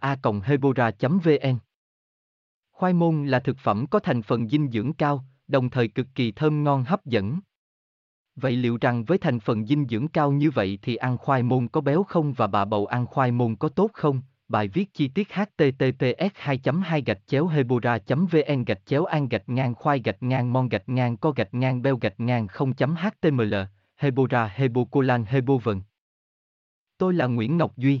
a hebora vn khoai môn là thực phẩm có thành phần dinh dưỡng cao đồng thời cực kỳ thơm ngon hấp dẫn. Vậy liệu rằng với thành phần dinh dưỡng cao như vậy thì ăn khoai môn có béo không và bà bầu ăn khoai môn có tốt không? Bài viết chi tiết https 2 2 gạch chéo hebora vn gạch chéo an gạch ngang khoai gạch ngang mon gạch ngang co gạch ngang beo gạch ngang 0.html hebora hebocolan hebovn Tôi là Nguyễn Ngọc Duy,